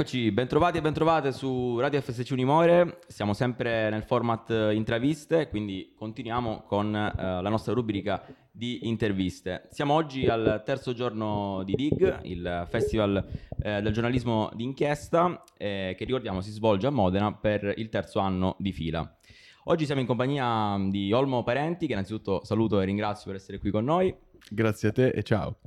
Eccoci, bentrovati e bentrovate su Radio FSC Unimore, siamo sempre nel format intraviste, quindi continuiamo con eh, la nostra rubrica di interviste. Siamo oggi al terzo giorno di DIG, il Festival eh, del giornalismo d'inchiesta, eh, che ricordiamo si svolge a Modena per il terzo anno di fila. Oggi siamo in compagnia di Olmo Parenti, che innanzitutto saluto e ringrazio per essere qui con noi. Grazie a te e ciao.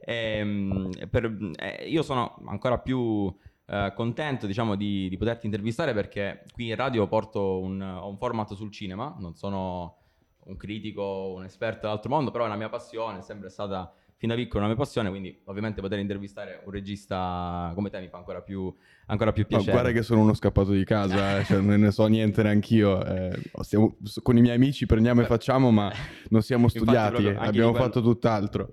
Ehm, per, eh, io sono ancora più eh, contento diciamo, di, di, poterti intervistare perché qui in radio porto un, un, format sul cinema, non sono un critico, un esperto dell'altro mondo, però è una mia passione, è sempre stata fin da piccolo una mia passione, quindi ovviamente poter intervistare un regista come te mi fa ancora più, ancora più piacere. No, guarda che sono uno scappato di casa, eh, cioè non ne so niente neanch'io. Eh, stiamo, con i miei amici prendiamo e facciamo, ma non siamo studiati, proprio, abbiamo quello, fatto tutt'altro.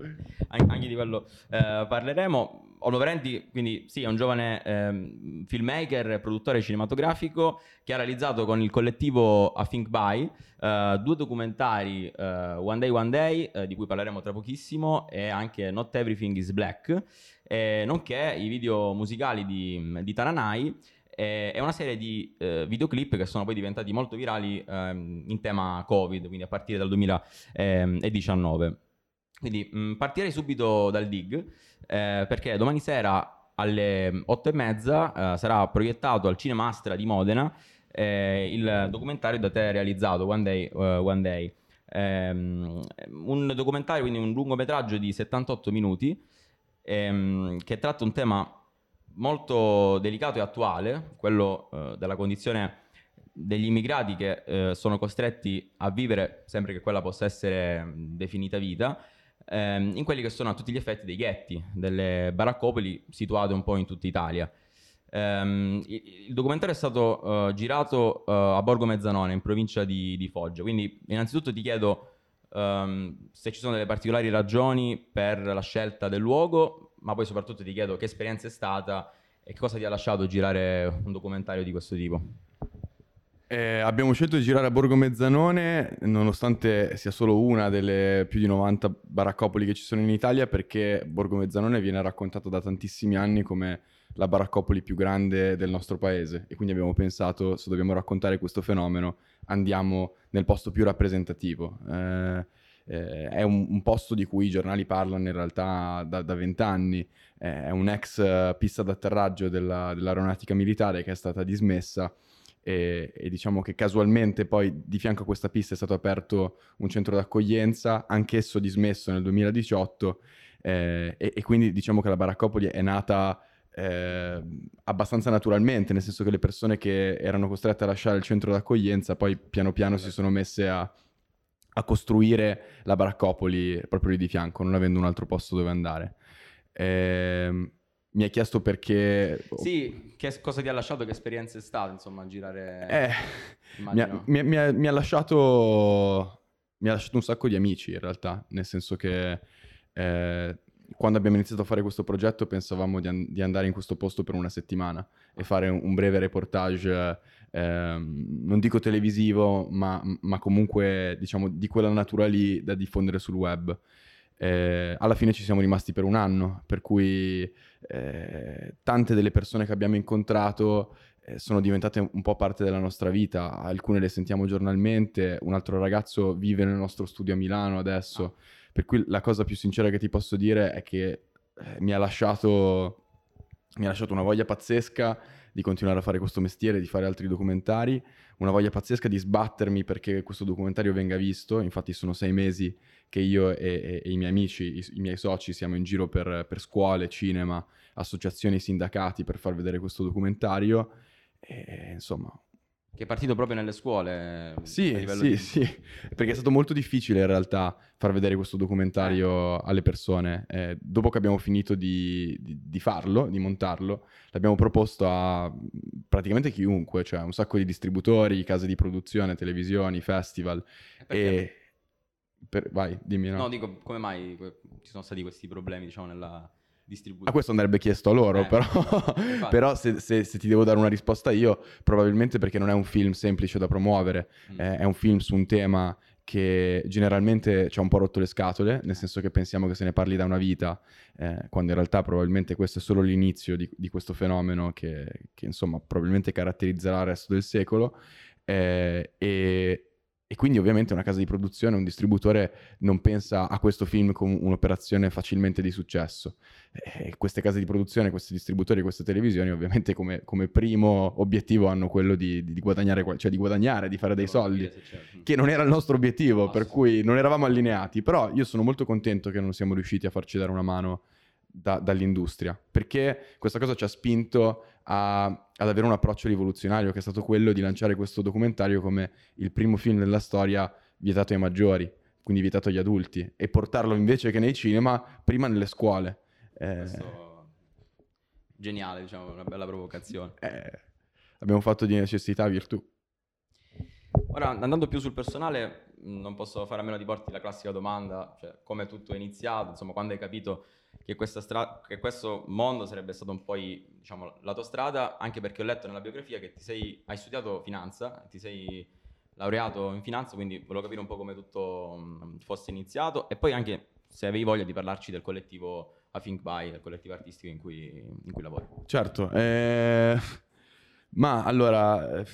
Anche di quello eh, parleremo. Olmo Parenti, quindi sì, è un giovane eh, filmmaker produttore cinematografico che ha realizzato con il collettivo A Think By uh, due documentari, uh, One Day One Day, uh, di cui parleremo tra pochissimo, e anche Not Everything is Black, eh, nonché i video musicali di, di Taranai e una serie di eh, videoclip che sono poi diventati molto virali ehm, in tema Covid, quindi a partire dal 2019. Quindi mh, partirei subito dal dig, eh, perché domani sera alle 8 e mezza eh, sarà proiettato al Cinema Astra di Modena eh, il documentario da te realizzato, One Day, uh, One Day. Um, un documentario, quindi un lungometraggio di 78 minuti, um, che tratta un tema molto delicato e attuale, quello uh, della condizione degli immigrati che uh, sono costretti a vivere, sempre che quella possa essere definita vita, ehm, in quelli che sono a tutti gli effetti dei ghetti, delle baraccopoli situate un po' in tutta Italia. Um, il, documentario è stato uh, girato uh, a Borgo Mezzanone, in provincia di, di, Foggia. Quindi, innanzitutto ti chiedo um, se ci sono delle particolari ragioni per la scelta del luogo, ma poi soprattutto ti chiedo che esperienza è stata e cosa ti ha lasciato girare un documentario di questo tipo. Eh, abbiamo scelto di girare a Borgo Mezzanone, nonostante sia solo una delle più di 90 baraccopoli che ci sono in Italia, perché Borgo Mezzanone viene raccontato da tantissimi anni come la baraccopoli più grande del nostro paese. E quindi abbiamo pensato, se dobbiamo raccontare questo fenomeno, andiamo nel posto più rappresentativo. Eh, eh, è un, un, posto di cui i giornali parlano in realtà da vent'anni. Eh, è un ex pista d'atterraggio della, dell'aeronautica militare che è stata dismessa e, e, diciamo che casualmente poi di fianco a questa pista è stato aperto un centro d'accoglienza, anch'esso dismesso nel 2018 eh, e, e, quindi diciamo che la Baraccopoli è nata eh, abbastanza naturalmente, nel senso che le persone che erano costrette a lasciare il centro d'accoglienza poi piano piano si sono messe a, a costruire la Baraccopoli proprio lì di fianco, non avendo un altro posto dove andare. Eh, mi hai chiesto perché... Sì, che cosa ti ha lasciato, che esperienza è stata, insomma, girare... Eh, mi ha, mi, mi, ha, mi ha, lasciato... Mi ha lasciato un sacco di amici, in realtà, nel senso che... Eh, quando abbiamo iniziato a fare questo progetto pensavamo di, an- di, andare in questo posto per una settimana e fare un, un breve reportage, eh, non dico televisivo, ma, ma, comunque diciamo di quella natura lì da diffondere sul web. Eh, alla fine ci siamo rimasti per un anno, per cui eh, tante delle persone che abbiamo incontrato eh, sono diventate un po' parte della nostra vita, alcune le sentiamo giornalmente, un altro ragazzo vive nel nostro studio a Milano adesso, ah. per cui la cosa più sincera che ti posso dire è che eh, mi ha lasciato mi ha lasciato una voglia pazzesca di continuare a fare questo mestiere, di fare altri documentari, una voglia pazzesca di sbattermi perché questo documentario venga visto, infatti sono sei mesi che io e, e, e i miei amici, i, i, miei soci siamo in giro per, per, scuole, cinema, associazioni, sindacati per far vedere questo documentario. E insomma che è partito proprio nelle scuole. Sì, sì, di... sì, perché è stato molto difficile in realtà far vedere questo documentario eh. alle persone. Eh, dopo che abbiamo finito di, di, di, farlo, di montarlo, l'abbiamo proposto a praticamente chiunque, cioè un sacco di distributori, case di produzione, televisioni, festival. E... e... Per... Vai, dimmi. No? no, dico come mai ci sono stati questi problemi, diciamo, nella distribuire. A questo andrebbe chiesto a loro, eh, però, però se, se, se, ti devo dare una risposta io, probabilmente perché non è un film semplice da promuovere, mm. eh, è un film su un tema che generalmente ci ha un po' rotto le scatole, nel senso che pensiamo che se ne parli da una vita, eh, quando in realtà probabilmente questo è solo l'inizio di, di questo fenomeno che, che, insomma probabilmente caratterizzerà il resto del secolo. Eh, e, e quindi ovviamente una casa di produzione, un distributore non pensa a questo film come un'operazione facilmente di successo. E queste case di produzione, questi distributori, queste televisioni ovviamente come, come primo obiettivo hanno quello di, di, guadagnare, cioè di guadagnare, di fare dei soldi, che non era il nostro obiettivo, per cui non eravamo allineati. Però io sono molto contento che non siamo riusciti a farci dare una mano da, dall'industria, perché questa cosa ci ha spinto a, ad avere un approccio rivoluzionario che è stato quello di lanciare questo documentario come il primo film della storia vietato ai maggiori, quindi vietato agli adulti, e portarlo invece che nei cinema prima nelle scuole. Eh, Geniale, diciamo, una bella provocazione. Eh, abbiamo fatto di necessità virtù. Ora, andando più sul personale, non posso fare a meno di porti la classica domanda, cioè come tutto è iniziato, insomma, quando hai capito che, che, questo mondo sarebbe stato un po' diciamo, la tua strada, anche perché ho letto nella biografia che sei, hai studiato finanza, ti sei laureato in finanza, quindi volevo capire un po' come tutto um, fosse iniziato e poi anche se avevi voglia di parlarci del collettivo A Think By, del collettivo artistico in cui, in cui lavori. Certo, eh, ma allora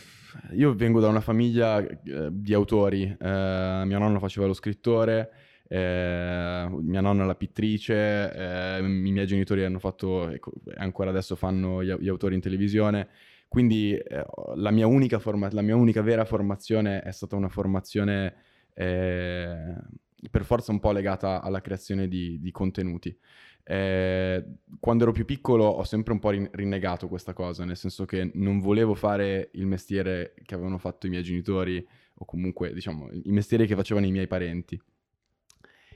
io vengo da una famiglia eh, di autori, eh, mio nonno faceva lo scrittore, eh, mia nonna la pittrice, eh, i miei genitori hanno fatto, ecco, ancora adesso fanno gli, gli, autori in televisione, quindi eh, la, mia unica forma- la mia unica vera formazione è stata una formazione eh, per forza un po' legata alla creazione di, di contenuti. Eh, quando ero più piccolo ho sempre un po' rinnegato questa cosa, nel senso che non volevo fare il mestiere che avevano fatto i miei genitori o comunque diciamo i mestieri che facevano i miei parenti.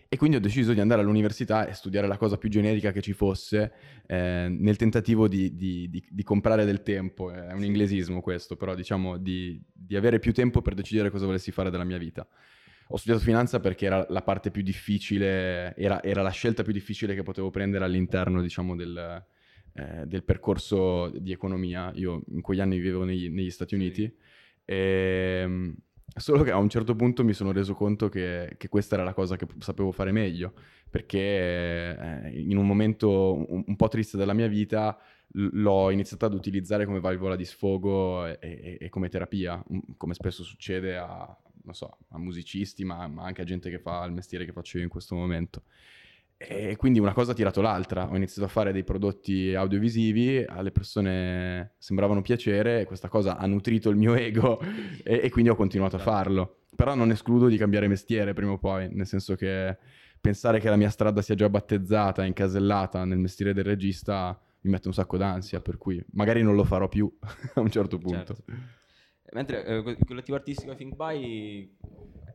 E quindi ho deciso di andare all'università e studiare la cosa più generica che ci fosse, eh, nel tentativo di, di, di, di, comprare del tempo. È un inglesismo questo, però diciamo di, avere più tempo per decidere cosa volessi fare della mia vita. Ho studiato finanza perché era la parte più difficile, era, era la scelta più difficile che potevo prendere all'interno, diciamo, del, eh, del percorso di economia. Io in quegli anni vivevo negli, negli Stati Uniti e ehm, Solo che a un certo punto mi sono reso conto che, che questa era la cosa che sapevo fare meglio, perché eh, in un momento un, un, po' triste della mia vita l'ho iniziato ad utilizzare come valvola di sfogo e, e, e come terapia, come spesso succede a, so, a musicisti, ma, ma, anche a gente che fa il mestiere che faccio io in questo momento. E quindi una cosa ha tirato l'altra. Ho iniziato a fare dei prodotti audiovisivi, alle persone sembravano piacere, questa cosa ha nutrito il mio ego e, e quindi ho continuato a farlo. Però non escludo di cambiare mestiere prima o poi, nel senso che pensare che la mia strada sia già battezzata, incasellata nel mestiere del regista mi mette un sacco d'ansia, per cui magari non lo farò più a un certo punto. Certo. Mentre eh, il collettivo artistico Think By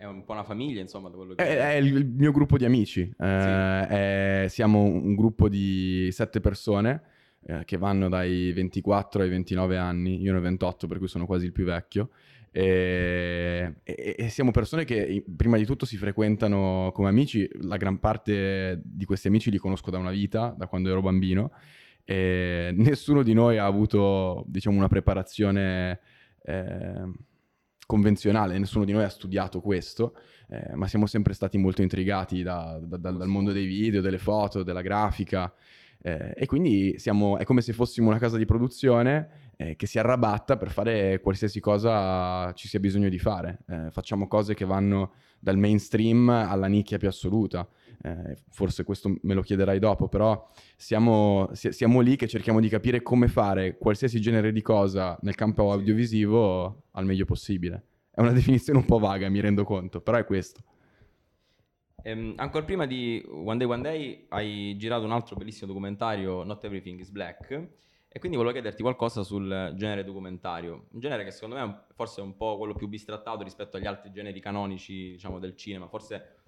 è un po' una famiglia, insomma, da quello che... È, è il mio gruppo di amici. Sì. Eh, è, siamo un gruppo di sette persone eh, che vanno dai 24 ai 29 anni. Io ne ho 28, per cui sono quasi il più vecchio. E, e, e, siamo persone che prima di tutto si frequentano come amici. La gran parte di questi amici li conosco da una vita, da quando ero bambino. E nessuno di noi ha avuto, diciamo, una preparazione... Eh, convenzionale, nessuno di noi ha studiato questo, eh, ma siamo sempre stati molto intrigati da, da, da, dal mondo dei video, delle foto, della grafica. Eh, e quindi siamo, è come se fossimo una casa di produzione eh, che si arrabatta per fare qualsiasi cosa ci sia bisogno di fare. Eh, facciamo cose che vanno dal mainstream alla nicchia più assoluta. Eh, forse questo me lo chiederai dopo, però siamo, siamo, lì che cerchiamo di capire come fare qualsiasi genere di cosa nel campo audiovisivo al meglio possibile. È una definizione un po' vaga, mi rendo conto, però è questo. Um, ancora prima di One Day One Day hai girato un altro bellissimo documentario, Not Everything is Black, e quindi volevo chiederti qualcosa sul genere documentario. Un genere che secondo me è forse un po' quello più bistrattato rispetto agli altri generi canonici, diciamo, del cinema. Forse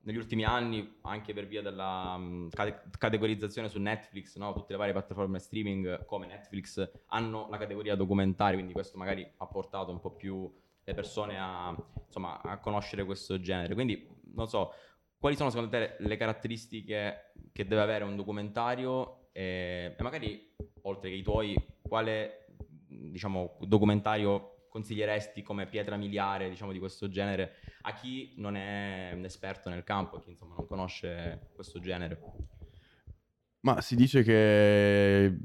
negli ultimi anni, anche per via della um, cate- categorizzazione su Netflix, no? tutte le varie piattaforme streaming come Netflix hanno la categoria documentari, quindi questo magari ha portato un po' più le persone a, insomma, a conoscere questo genere. Quindi, non so, quali sono secondo te le caratteristiche che deve avere un documentario e, e magari, oltre che i tuoi, quale diciamo, documentario consiglieresti come pietra miliare, diciamo, di questo genere a chi non è un esperto nel campo, a chi insomma non conosce questo genere? Ma si dice che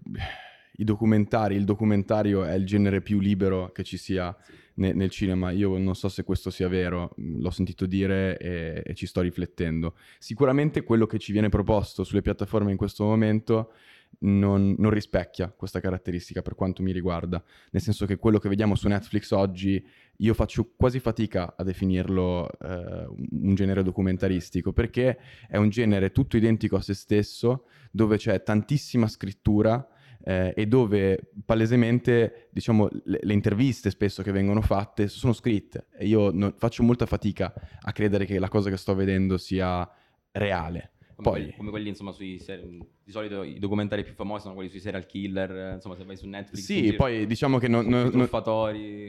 i documentari, il documentario è il genere più libero che ci sia ne, nel cinema. Io non so se questo sia vero, l'ho sentito dire e, e, ci sto riflettendo. Sicuramente quello che ci viene proposto sulle piattaforme in questo momento non, non, rispecchia questa caratteristica per quanto mi riguarda. Nel senso che quello che vediamo su Netflix oggi, io faccio quasi fatica a definirlo eh, un genere documentaristico, perché è un genere tutto identico a se stesso, dove c'è tantissima scrittura eh, e dove palesemente, diciamo, le, le, interviste spesso che vengono fatte sono scritte e io non, faccio molta fatica a credere che la cosa che sto vedendo sia reale. Come, Poi, come quelli, insomma, sui di solito i documentari più famosi sono quelli sui serial killer, insomma, se vai su Netflix. Sì, poi diciamo che non, non, non,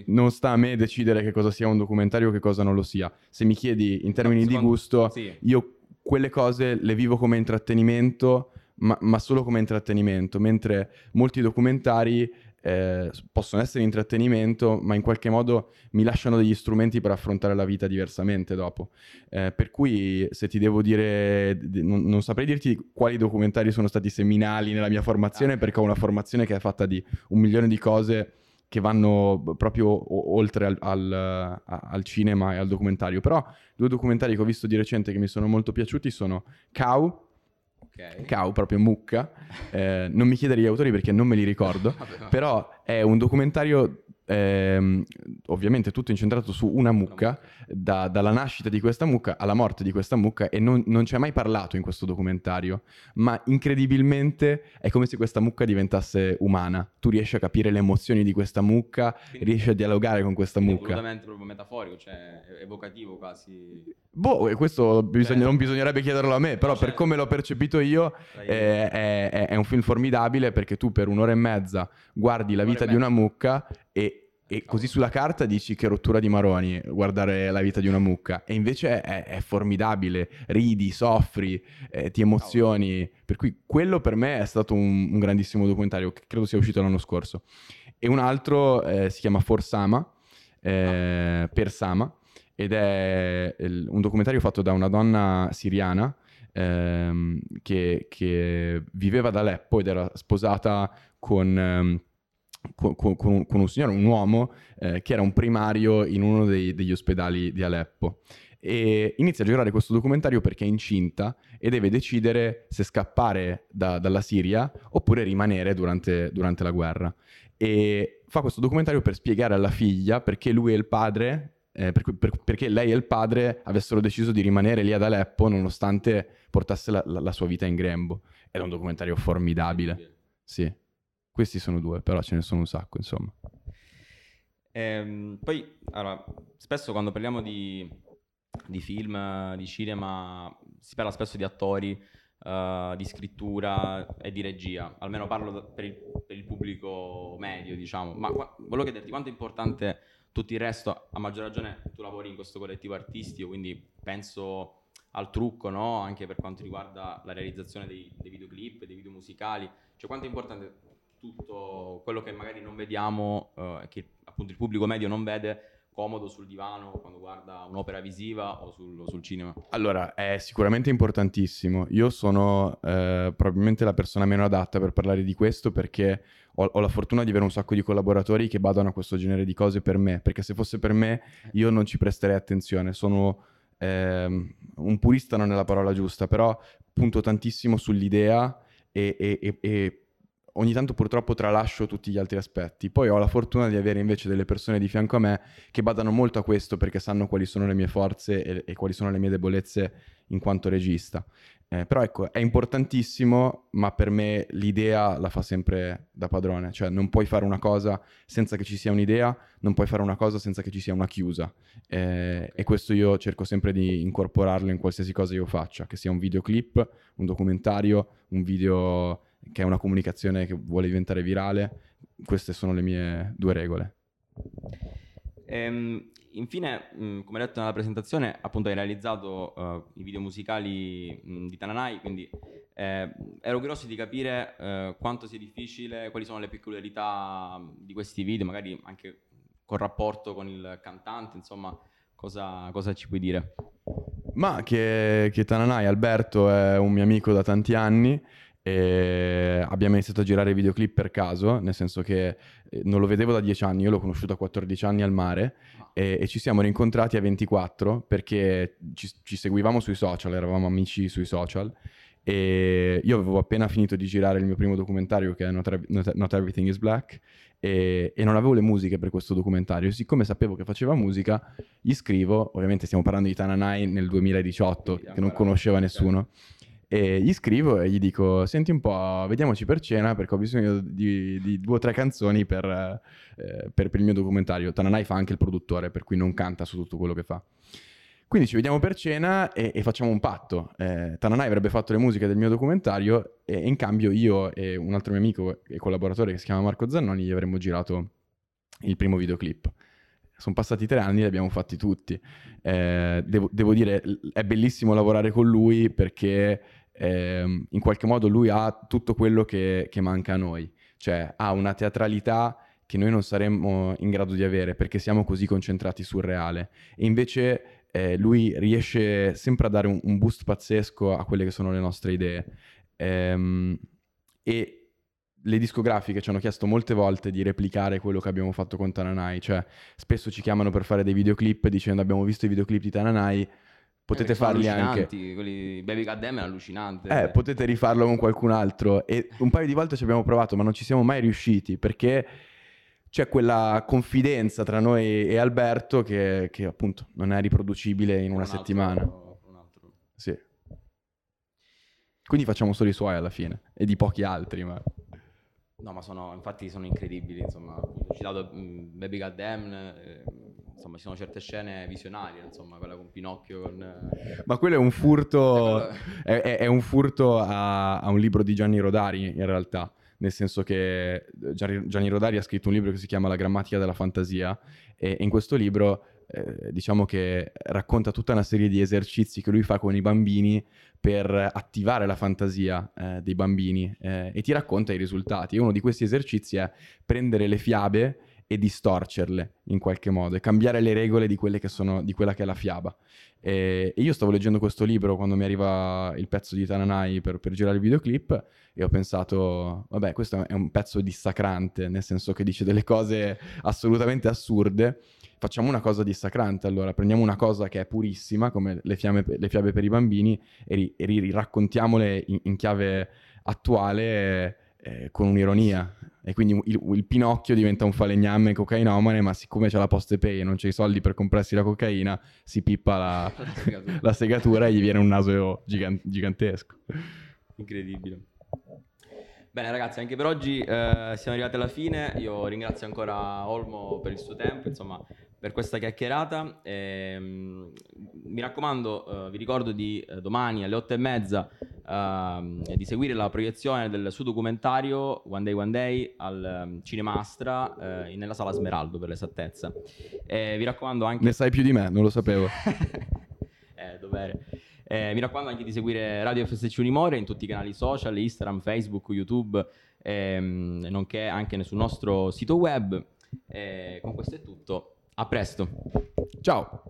non, sta a me decidere che cosa sia un documentario o che cosa non lo sia. Se mi chiedi in termini secondo, di gusto, sì. io quelle cose le vivo come intrattenimento ma, ma solo come intrattenimento, mentre molti documentari eh, possono essere intrattenimento, ma in qualche modo mi lasciano degli strumenti per affrontare la vita diversamente dopo. Eh, per cui, se ti devo dire, non, non, saprei dirti quali documentari sono stati seminali nella mia formazione, ah. perché ho una formazione che è fatta di un milione di cose che vanno proprio oltre al, al, al, cinema e al documentario. Però due documentari che ho visto di recente che mi sono molto piaciuti sono Cow Okay. Cow, proprio mucca. Eh, non mi chiedere gli autori perché non me li ricordo, però è un documentario ehm, ovviamente tutto incentrato su una mucca, da, dalla nascita di questa mucca alla morte di questa mucca e non, non c'è mai parlato in questo documentario, ma incredibilmente è come se questa mucca diventasse umana. Tu riesci a capire le emozioni di questa mucca, quindi, riesci a dialogare con questa mucca. È assolutamente proprio metaforico, cioè evocativo quasi. Boh, questo bisogna, non bisognerebbe chiederlo a me, però per come l'ho percepito io eh, è, è, è, un film formidabile perché tu per un'ora e mezza guardi la vita di una mucca e e così sulla carta dici che rottura di maroni guardare la vita di una mucca. E invece è, è formidabile, ridi, soffri, eh, ti emozioni. Per cui quello per me è stato un, un, grandissimo documentario, che credo sia uscito l'anno scorso. E un altro eh, si chiama Forsama, eh, per Sama, ed è il, un documentario fatto da una donna siriana ehm, che, che, viveva ad Aleppo ed era sposata con... Ehm, con, con, con, un, signore, un uomo eh, che era un primario in uno dei, degli ospedali di Aleppo. E inizia a girare questo documentario perché è incinta e deve decidere se scappare da, dalla Siria oppure rimanere durante, durante la guerra. E fa questo documentario per spiegare alla figlia perché lui e il padre eh, per, per, perché lei e il padre avessero deciso di rimanere lì ad Aleppo nonostante portasse la, la, la sua vita in grembo. È un documentario formidabile. Sì. Questi sono due, però ce ne sono un sacco, insomma. Ehm, poi, allora, spesso quando parliamo di, di, film, di cinema, si parla spesso di attori, uh, di scrittura e di regia. Almeno parlo per il, per il pubblico medio, diciamo. Ma qua, volevo chiederti quanto è importante tutto il resto, a maggior ragione tu lavori in questo collettivo artistico, quindi penso al trucco, no? Anche per quanto riguarda la realizzazione dei, dei videoclip, dei video musicali. Cioè quanto è importante tutto quello che magari non vediamo, eh, che appunto il pubblico medio non vede, comodo sul divano quando guarda un'opera visiva o sul, sul cinema? Allora, è sicuramente importantissimo. Io sono eh, probabilmente la persona meno adatta per parlare di questo perché ho, ho, la fortuna di avere un sacco di collaboratori che badano a questo genere di cose per me, perché se fosse per me io non ci presterei attenzione. Sono eh, un purista non è la parola giusta, però punto tantissimo sull'idea e, e, e ogni tanto purtroppo tralascio tutti gli altri aspetti. Poi ho la fortuna di avere invece delle persone di fianco a me che badano molto a questo perché sanno quali sono le mie forze e, e quali sono le mie debolezze in quanto regista. Eh, però ecco, è importantissimo, ma per me l'idea la fa sempre da padrone, cioè non puoi fare una cosa senza che ci sia un'idea, non puoi fare una cosa senza che ci sia una chiusa. Eh, e questo io cerco sempre di incorporarlo in qualsiasi cosa io faccia, che sia un videoclip, un documentario, un video che è una comunicazione che vuole diventare virale. Queste sono le mie due regole. Ehm, infine, mh, mm, come detto nella presentazione, appunto hai realizzato uh, i video musicali mh, mm, di Tananai, quindi eh, ero curioso di capire uh, quanto sia difficile, quali sono le peculiarità di questi video, magari anche col rapporto con il cantante, insomma, cosa, cosa ci puoi dire? Ma che, che Tananai Alberto è un mio amico da tanti anni e abbiamo iniziato a girare videoclip per caso, nel senso che eh, non lo vedevo da 10 anni, io l'ho conosciuto a 14 anni al mare e, e ci siamo rincontrati a 24 perché ci, ci, seguivamo sui social, eravamo amici sui social e io avevo appena finito di girare il mio primo documentario che è Not, Not, Not Everything is Black e, e, non avevo le musiche per questo documentario. Siccome sapevo che faceva musica, gli scrivo, ovviamente stiamo parlando di Tananai nel 2018, che non conosceva nessuno. E gli scrivo e gli dico: Senti un po', vediamoci per cena perché ho bisogno di, di due o tre canzoni per, eh, per, per, il mio documentario. Tananai fa anche il produttore, per cui non canta su tutto quello che fa. Quindi ci vediamo per cena e, e facciamo un patto. Eh, Tananai avrebbe fatto le musiche del mio documentario e in cambio io e un altro mio amico e collaboratore che si chiama Marco Zannoni gli avremmo girato il primo videoclip. Sono passati tre anni e li abbiamo fatti tutti. Eh, devo, devo, dire, è bellissimo lavorare con lui perché eh, in qualche modo lui ha tutto quello che, che manca a noi, cioè ha una teatralità che noi non saremmo in grado di avere perché siamo così concentrati sul reale. E invece eh, lui riesce sempre a dare un, un, boost pazzesco a quelle che sono le nostre idee. Ehm, e le discografiche ci hanno chiesto molte volte di replicare quello che abbiamo fatto con Tananai, cioè spesso ci chiamano per fare dei videoclip dicendo abbiamo visto i videoclip di Tananai, potete eh, farli anche. Quelli Baby Goddamn è allucinante. Eh, potete rifarlo con qualcun altro. E un paio di volte ci abbiamo provato, ma non ci siamo mai riusciti perché c'è quella confidenza tra noi e Alberto che, che appunto non è riproducibile in una un settimana. Altro, un altro. Sì. Quindi facciamo solo i suoi alla fine e di pochi altri, ma... No, ma sono, infatti sono incredibili, insomma, ho citato mm, Baby Goddamn, eh, insomma, ci sono certe scene visionarie, insomma, quella con Pinocchio. Con, eh... Ma quello è un furto, è, è, è un furto a, a, un libro di Gianni Rodari, in realtà. Nel senso che Gianni Rodari ha scritto un libro che si chiama La grammatica della fantasia e in questo libro eh, diciamo che racconta tutta una serie di esercizi che lui fa con i bambini per attivare la fantasia eh, dei bambini eh, e ti racconta i risultati. E uno di questi esercizi è prendere le fiabe e distorcerle in qualche modo e cambiare le regole di, sono, di quella che è la fiaba. E, e, io stavo leggendo questo libro quando mi arriva il pezzo di Tananai per, per, girare il videoclip e ho pensato, vabbè, questo è un pezzo dissacrante, nel senso che dice delle cose assolutamente assurde. Facciamo una cosa dissacrante, allora prendiamo una cosa che è purissima, come le, fiamme, le fiabe per i bambini, e, ri, e ri, raccontiamole in, in chiave attuale eh, con un'ironia. E quindi il, il, Pinocchio diventa un falegname cocainomane, ma siccome c'è la poste pay e non c'è i soldi per comprarsi la cocaina, si pippa la, la, segatura. la segatura. e gli viene un naso gigan- gigantesco. Incredibile. Bene ragazzi, anche per oggi eh, siamo arrivati alla fine. Io ringrazio ancora Olmo per il suo tempo, insomma, per questa chiacchierata. Ehm, mi raccomando, eh, vi ricordo di eh, domani alle otto e mezza eh, di seguire la proiezione del suo documentario One Day One Day al um, Cinema Astra eh, nella sala Smeraldo per l'esattezza. Vi raccomando anche... Ne sai più di me, non lo sapevo. eh, dovere. Eh, mi raccomando anche di seguire Radio FSC Unimore in tutti i canali social, Instagram, Facebook, YouTube, ehm, nonché anche sul nostro sito web. Eh, con questo è tutto. A presto. Ciao.